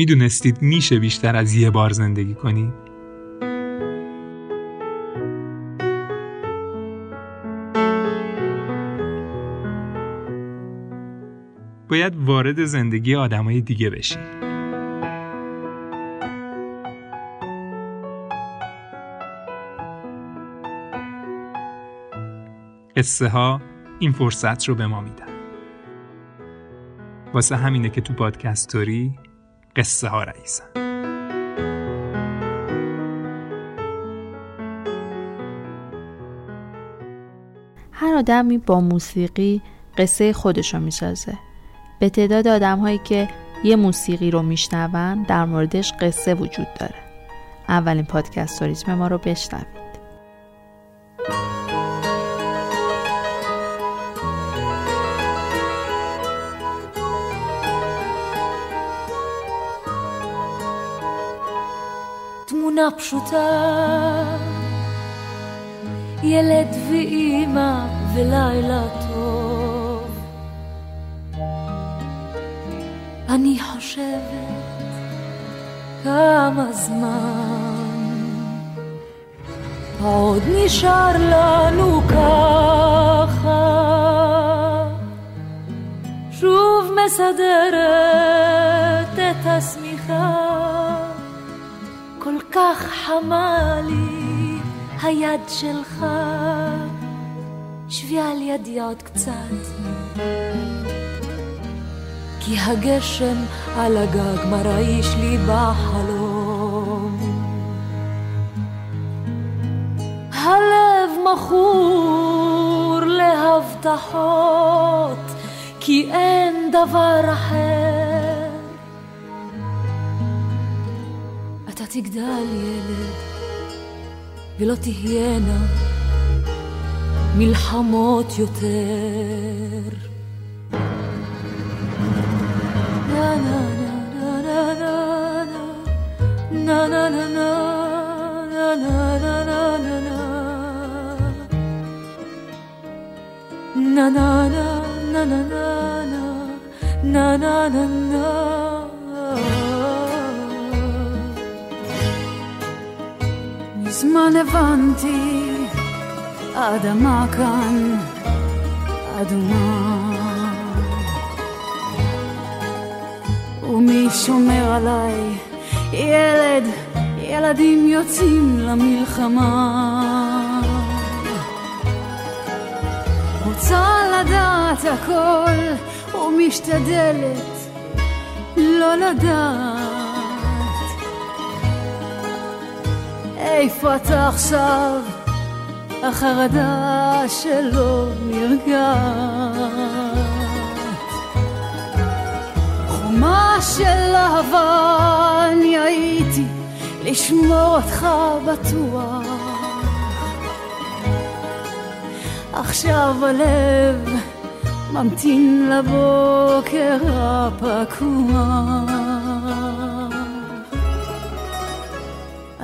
می‌دونستید میشه بیشتر از یه بار زندگی کنید؟ باید وارد زندگی آدمای دیگه بشین قصه ها این فرصت رو به ما میدن. واسه همینه که تو پادکستوریز قصه ها رئیسن. هر آدمی با موسیقی قصه خودشو می‌سازه. به تعداد آدم هایی که یه موسیقی رو میشنون در موردش قصه وجود داره. اولین پادکستوریز ما رو بشنوید. פשוטה, ילד ואימא ולילה טוב. אני חושבת כמה זמן. עוד נשאר לנו ככה. שוב מסדרת את השמיכה כך חמה לי היד שלך. שבי על ידי עוד קצת. כי הגשם על הגג מרעיש לי בחלום. הלב מכור להבטחות כי אין דבר אחר אתה תגדל ילד ולא תהיינה מלחמות יותר. na na na na na na na na na na na na na na na na na na na מזמן הבנתי, האדמה כאן אדומה. ומי שומר עליי? ילד, ילדים יוצאים למלחמה. רוצה לדעת הכל ומשתדלת לא לדעת. איפה אתה עכשיו? החרדה שלא נרגעת. חומה של אהבה אני הייתי לשמור אותך בטוח. עכשיו הלב ממתין לבוקר הפקוח.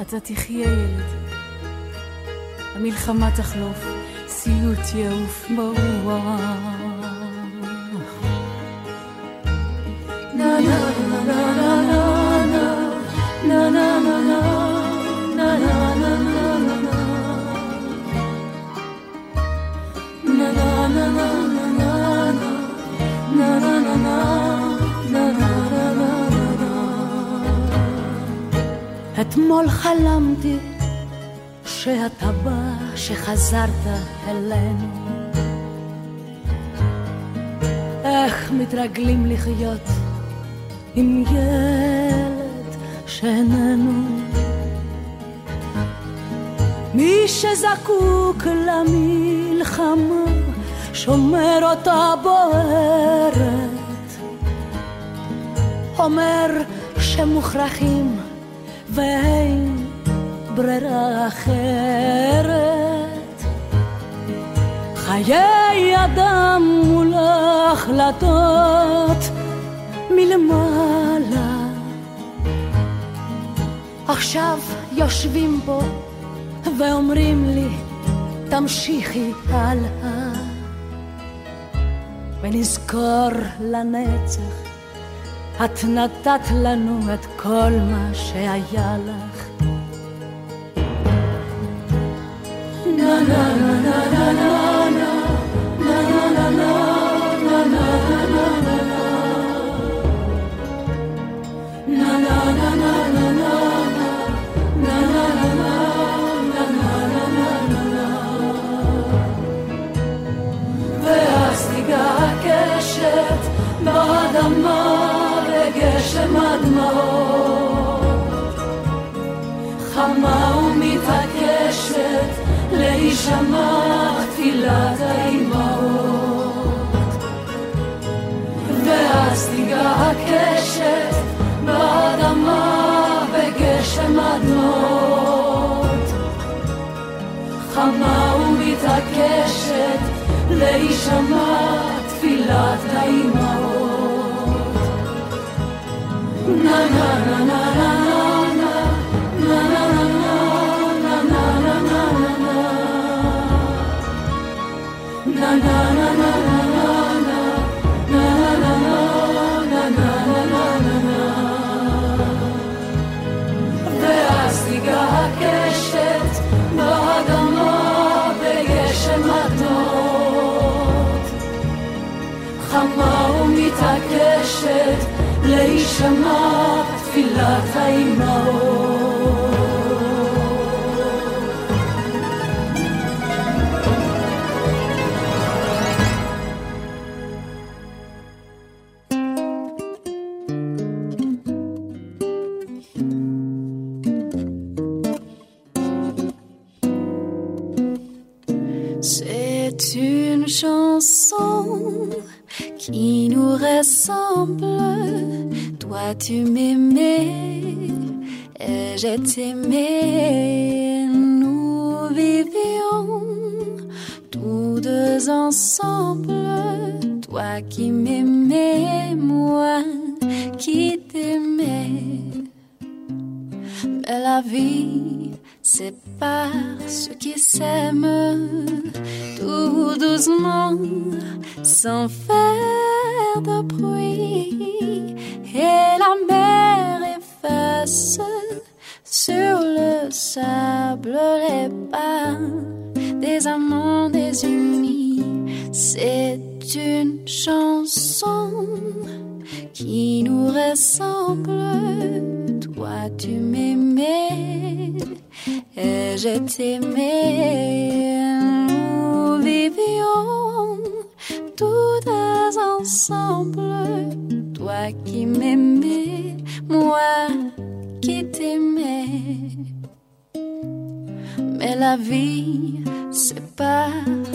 אתה תחיה ילד, המלחמה תחלוף, סיוט יעוף ברוח. na na na na אתמול חלמתי שאתה בא, שחזרת אלינו. איך מתרגלים לחיות עם ילד שאיננו. מי שזקוק למלחמה שומר אותה בוערת אומר שמוכרחים ואין ברירה אחרת. חיי אדם מול החלטות מלמעלה. עכשיו יושבים פה ואומרים לי תמשיכי הלאה. ונזכור לנצח את נתת לנו את כל מה שהיה לך. נה נה נה נה נה נה באדמה להישמע תפילת האימהות ואז תיגע הקשת באדמה בגשם אדמות חמה ומתעקשת להישמע תפילת האימהות. נה נה נה נה נה להישמע תפילת האימהות. C'est une chanson qui nous ressemble. tu m'aimais et je t'aimais. Nous vivions tous deux ensemble. Toi qui m'aimais, moi qui t'aimais. Mais la vie c'est par ceux qui s'aiment tout doucement, sans faire de bruit. Et la mer efface sur le sable les pas des amants désunis. C'est une chanson qui nous ressemble. Toi, tu m'aimais et je t'aimais. Nous vivions tous ensemble, toi qui m'aimais, moi qui t'aimais. Mais la vie, c'est pas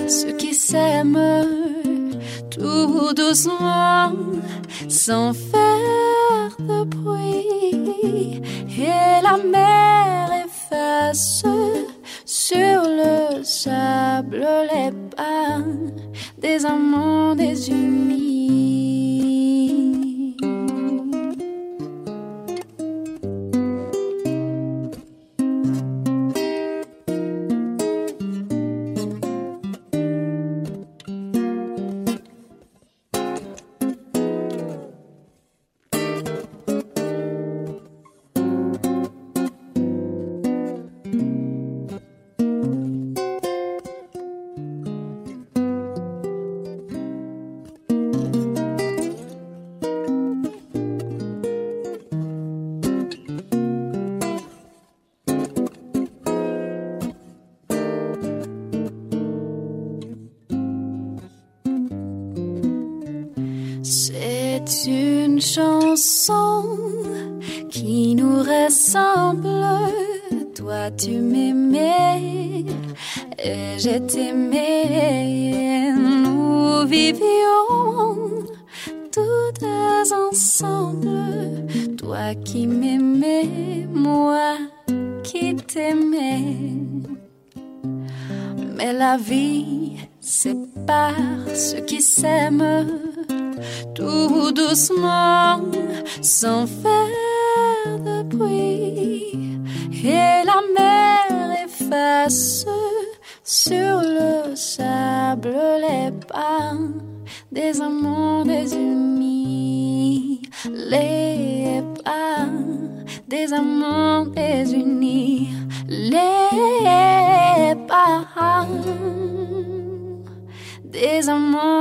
ceux qui s'aiment tout doucement, sans faire de bruit. Et la mer efface sur le sable les pas des amants désunis. Tout doucement, sans faire de bruit. Et la mer efface sur le sable les pas des amants désunis. les pas des amants désunis, les pas des amants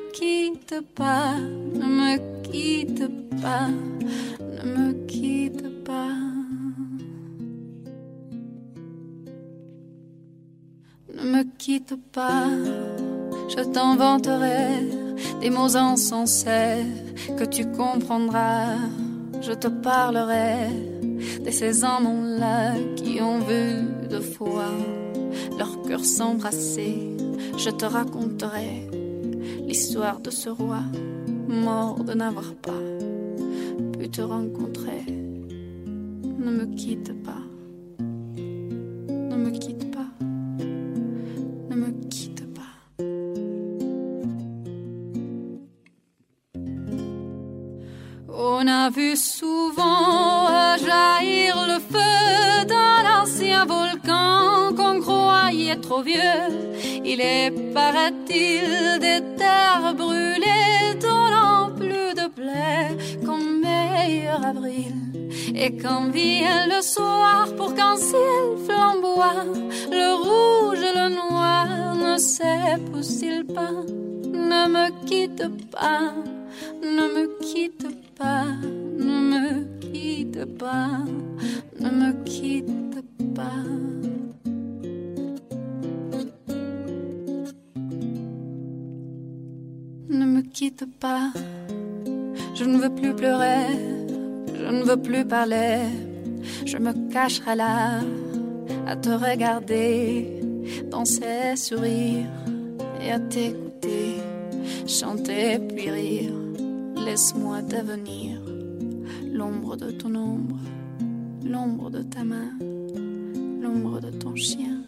pas, ne me quitte pas, ne me quitte pas. Ne me quitte pas, je t'inventerai des mots insensés que tu comprendras. Je te parlerai de ces amants-là qui ont vu de fois leur cœur s'embrasser. Je te raconterai l'histoire de ce roi mort de n'avoir pas pu te rencontrer. Ne me quitte pas. Ne me quitte pas. Ne me quitte pas. On a vu souvent jaillir le feu d'un ancien volcan croyait trop vieux. Il est, paraît-il, des terres brûlées comme meilleur avril. Et quand vient le soir pour qu'un ciel flamboie, le rouge et le noir ne s'épousent-ils pas Ne me quitte pas, ne me quitte pas, ne me quitte pas, ne me quitte pas. Quitte pas. Je ne veux plus pleurer, je ne veux plus parler. Je me cacherai là à te regarder, danser, sourire et à t'écouter, chanter puis rire. Laisse-moi devenir l'ombre de ton ombre, l'ombre de ta main, l'ombre de ton chien.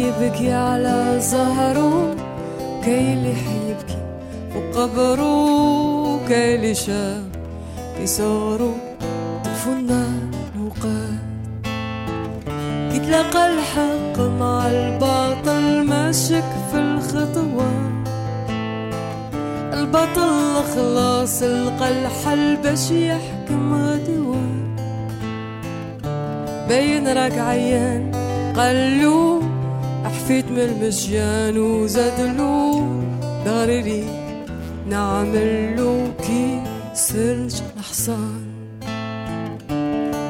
يبكي على زهره اللي حيبكي فوق قبره اللي شاف صغره طفلنا الوقات كي تلاقى الحق مع الباطل ماشك في الخطوة. الباطل خلاص لقى الحل باش يحكم غدوة. باين راك عيان قالو حفيت من المشيان وزادلو لي نعملو كي سرج الحصان.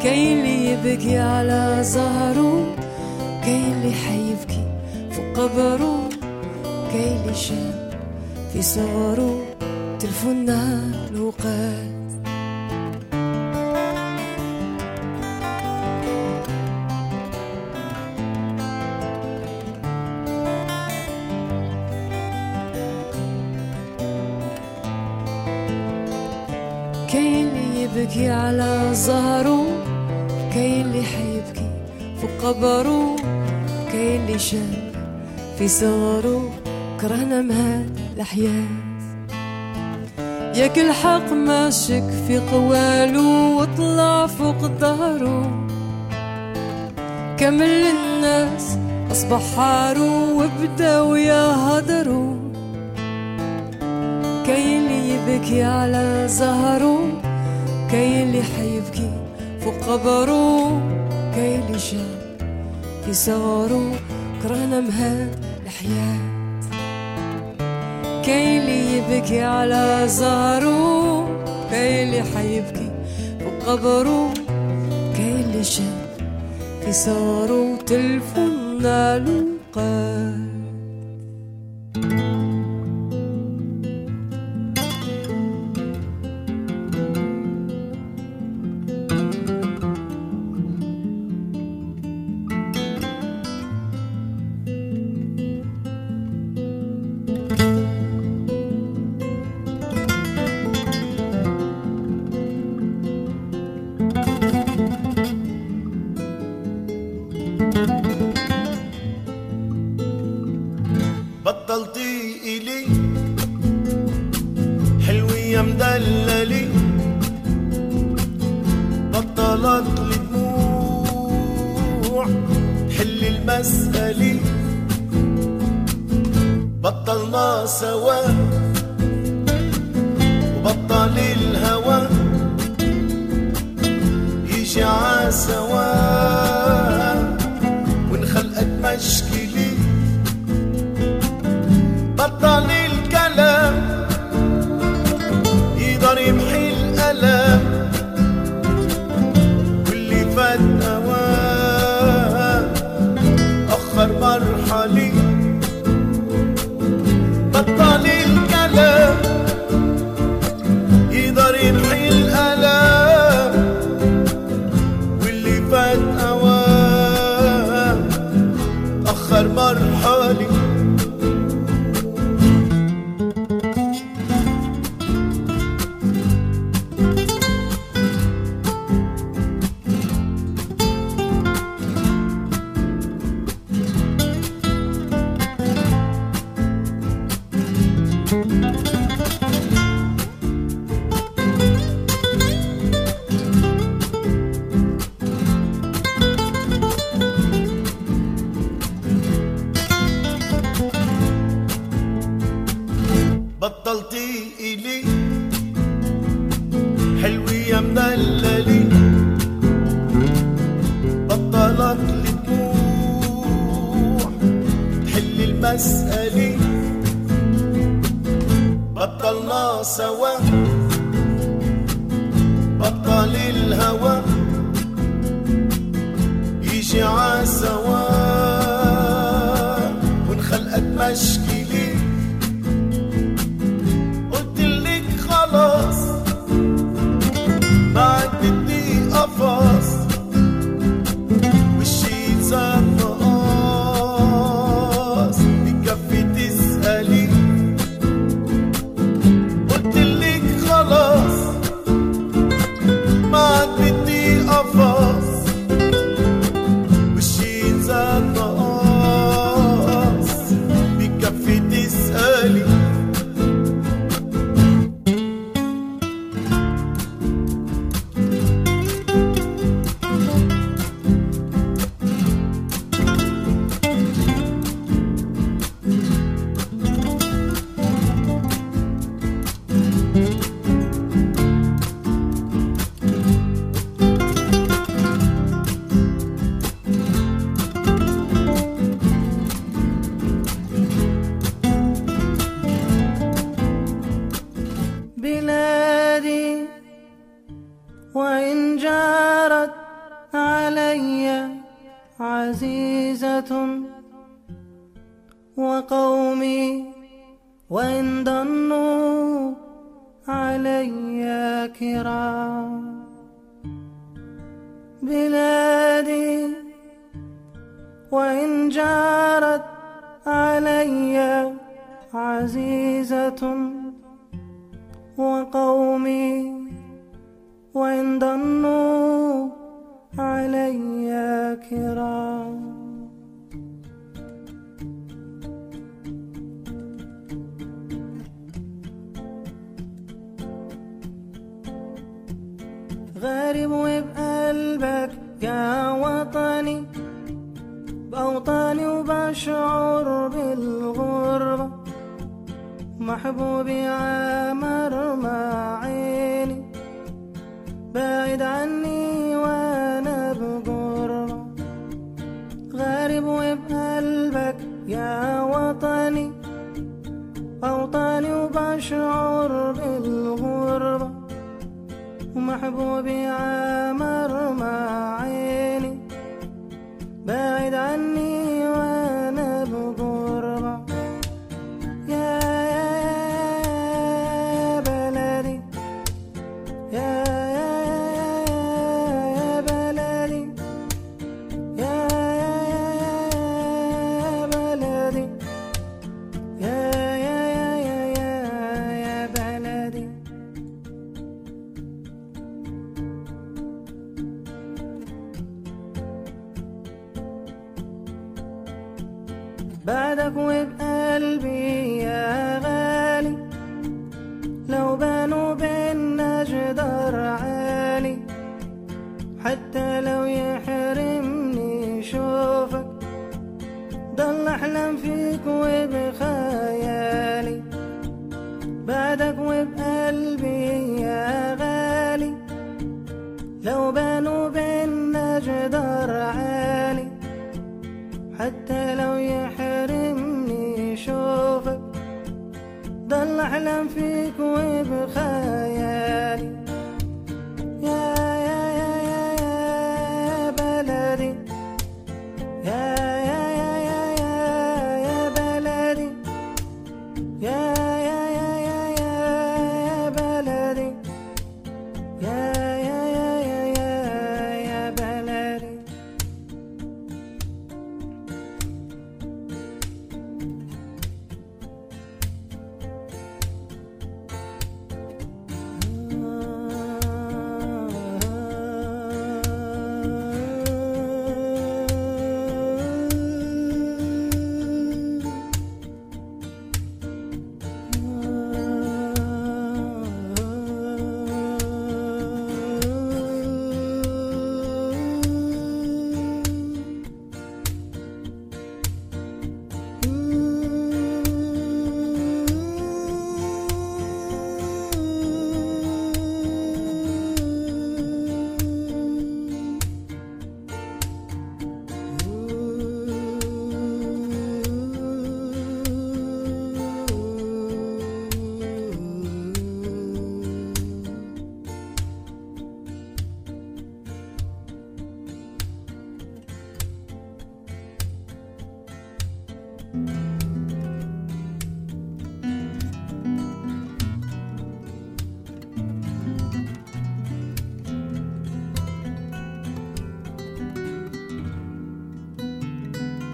كاين اللي يبكي على زهره كاين اللي حيبكي فوق قبره كاين اللي شاب في صغره تلفونا الوقات زهره كاين اللي حيبكي فوق قبره كاين اللي شاب في صغره كرهنا مهاد الحياة ياك الحق ماشك في قوالو وطلع فوق ظهره كمل الناس أصبح حارو وبداو يهدروا. كاين اللي يبكي على زهره كاين اللي حيبكي فوق قبره كاين اللي شاب في صغره كرهنا مهاد الحياة. كاين اللي يبكي على زهره كاين اللي حيبكي فوق قبره. كاين اللي شاب في صغره تلفونا الوقات بطلتي coração. بطل الهوى يجي عالسوا. ونخلقت مشكي. ضنوا علي كرام. بلادي وإن جارت علي عزيزة وقومي وإن ضنوا علي كرام. يا وطني بأوطاني وبشعر بالغربة محبوبي عامر ما عيني بعيد عني وأنا بغربة. غارب وبقلبك يا وطني أوطاني وبشعر بالغربة ومحبوبي عامر ما عيني بعد عني.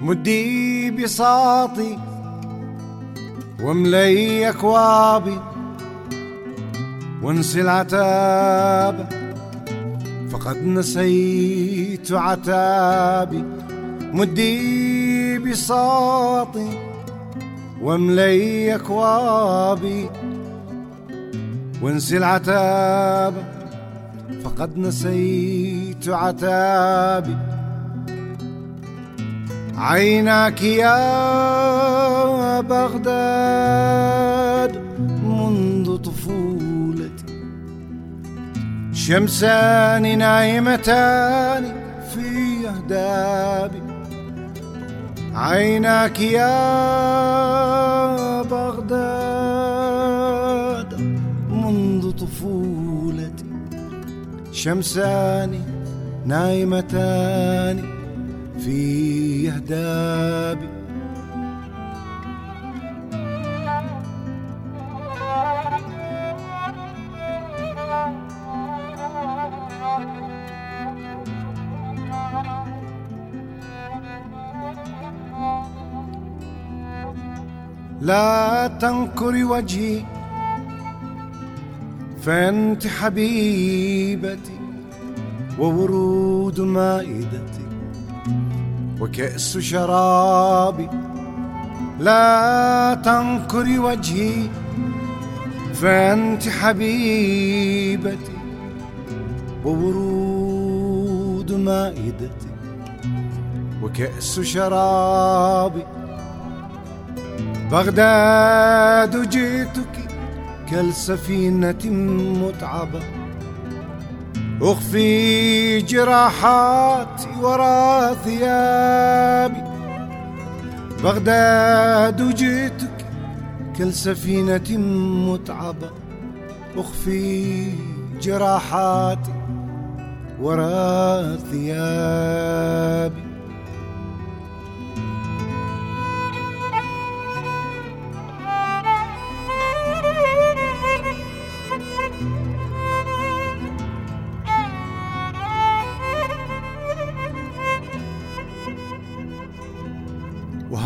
مدي بساطي وملي أكوابي وانسي العتاب. فقد نسيت عتابي. مدي بساطي وملي أكوابي وانسي العتاب. فقد نسيت عتابي. عيناك يا بغداد منذ طفولتي. شمسان نايمتان في أهدابي. عيناك يا بغداد منذ طفولتي. شمسان نايمتان في أهدابي لا تنكري وجهي فأنت حبيبتي وورود مائدتي وكأس شرابي. لا تنكري وجهي فأنت حبيبتي وورود مائدتي. وكأس شرابي بغداد جئتك كالسفينة متعبة. أخفي جراحاتي وراء ثيابي. بغداد جئتك كالسفينة متعبة. أخفي جراحاتي وراء ثيابي.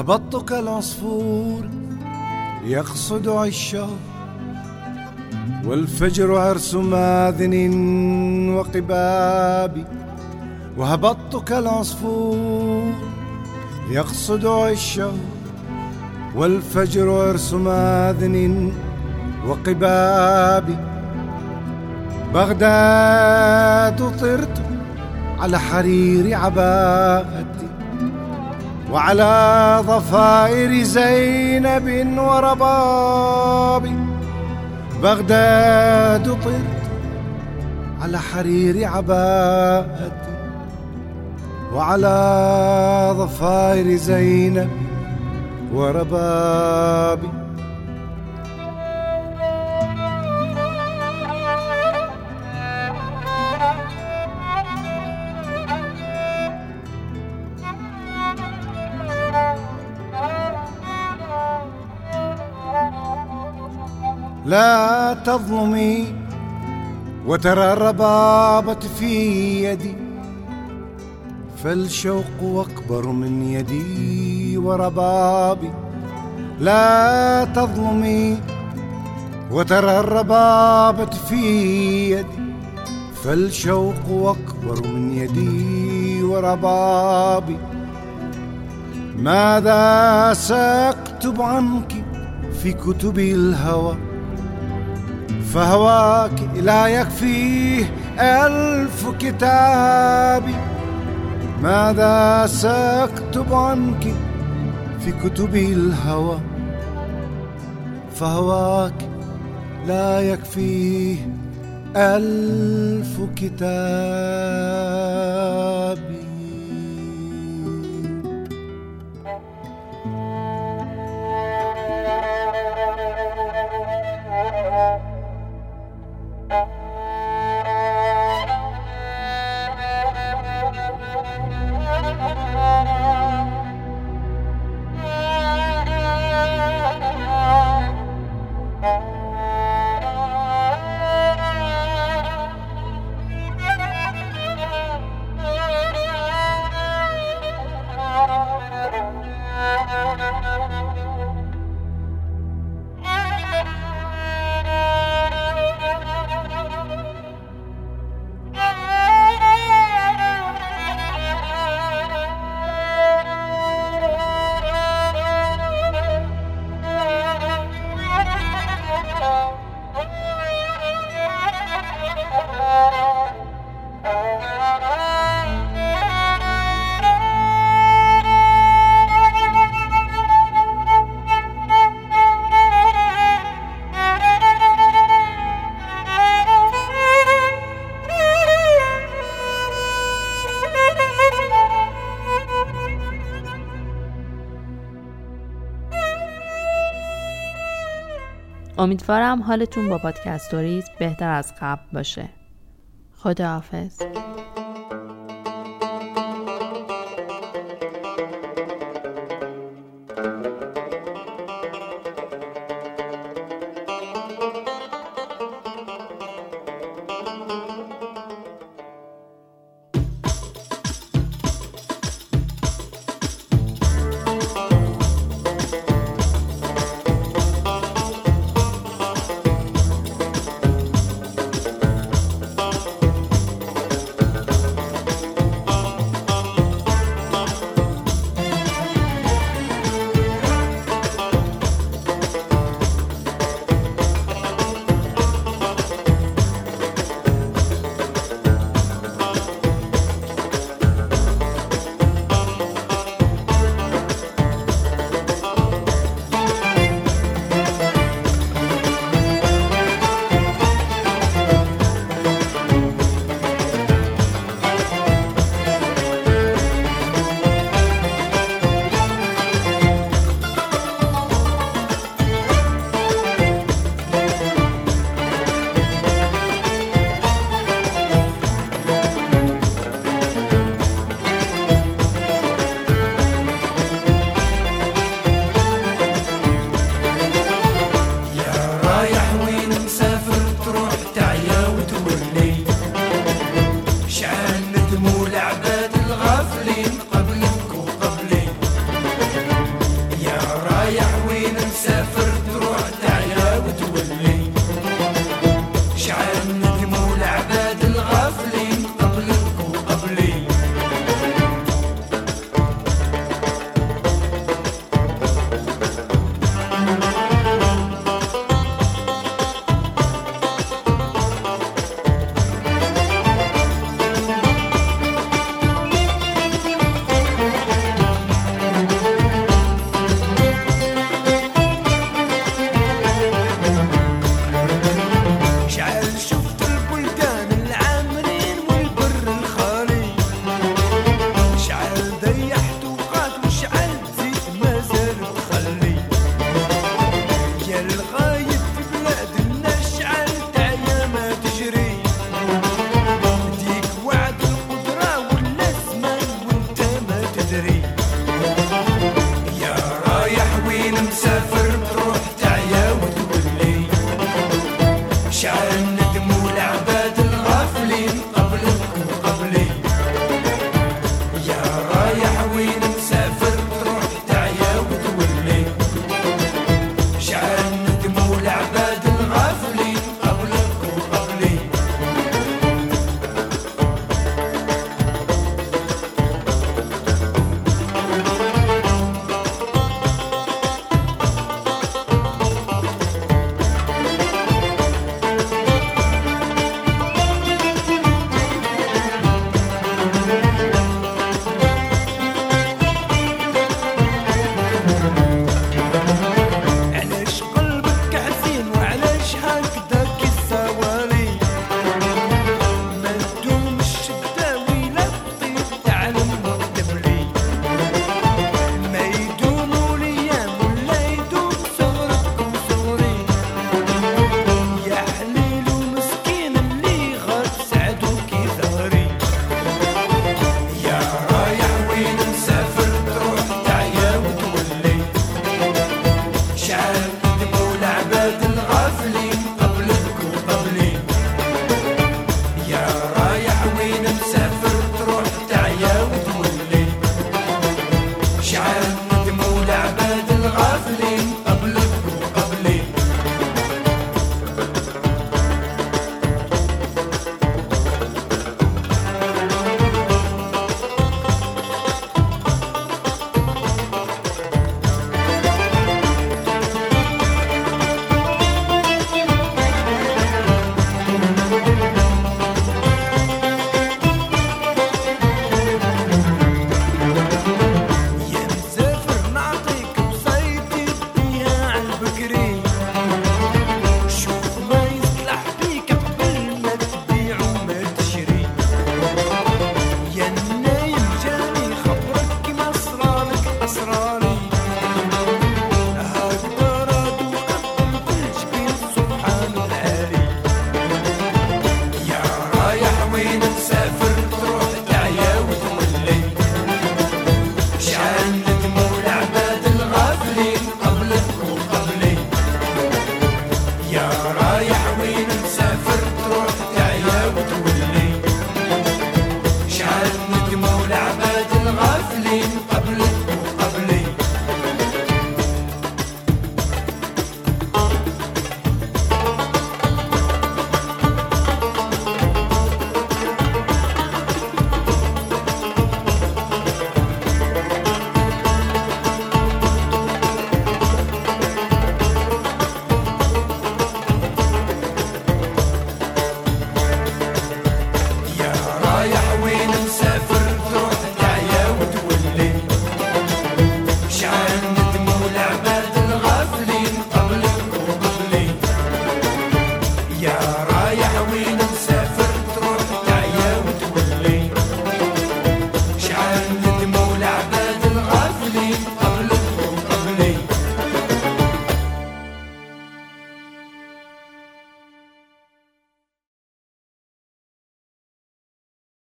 وهبطت كالعصفور يقصد عشه والفجر عرس ماذن وقباب وهبطت كالعصفور يقصد عشه والفجر عرس ماذن وقباب. بغداد طرت على حرير عباءتي وعلى ضفائر زينب ورباب بغداد طرت على حرير عباءتي وعلى ضفائر زينب وربابي لا تظلمي وترى الربابة في يدي فالشوق أكبر من يدي وربابي. لا تظلمي وترى الربابة في يدي فالشوق أكبر من يدي وربابي. ماذا سأكتب عنك في كتب الهوى؟ فهواك لا يكفيه ألف كتاب. ماذا سأكتب عنك في كتب الهوى؟ فهواك لا يكفيه ألف كتاب. امیدوارم حالتون با پادکستوریز بهتر از قبل باشه. خداحافظ.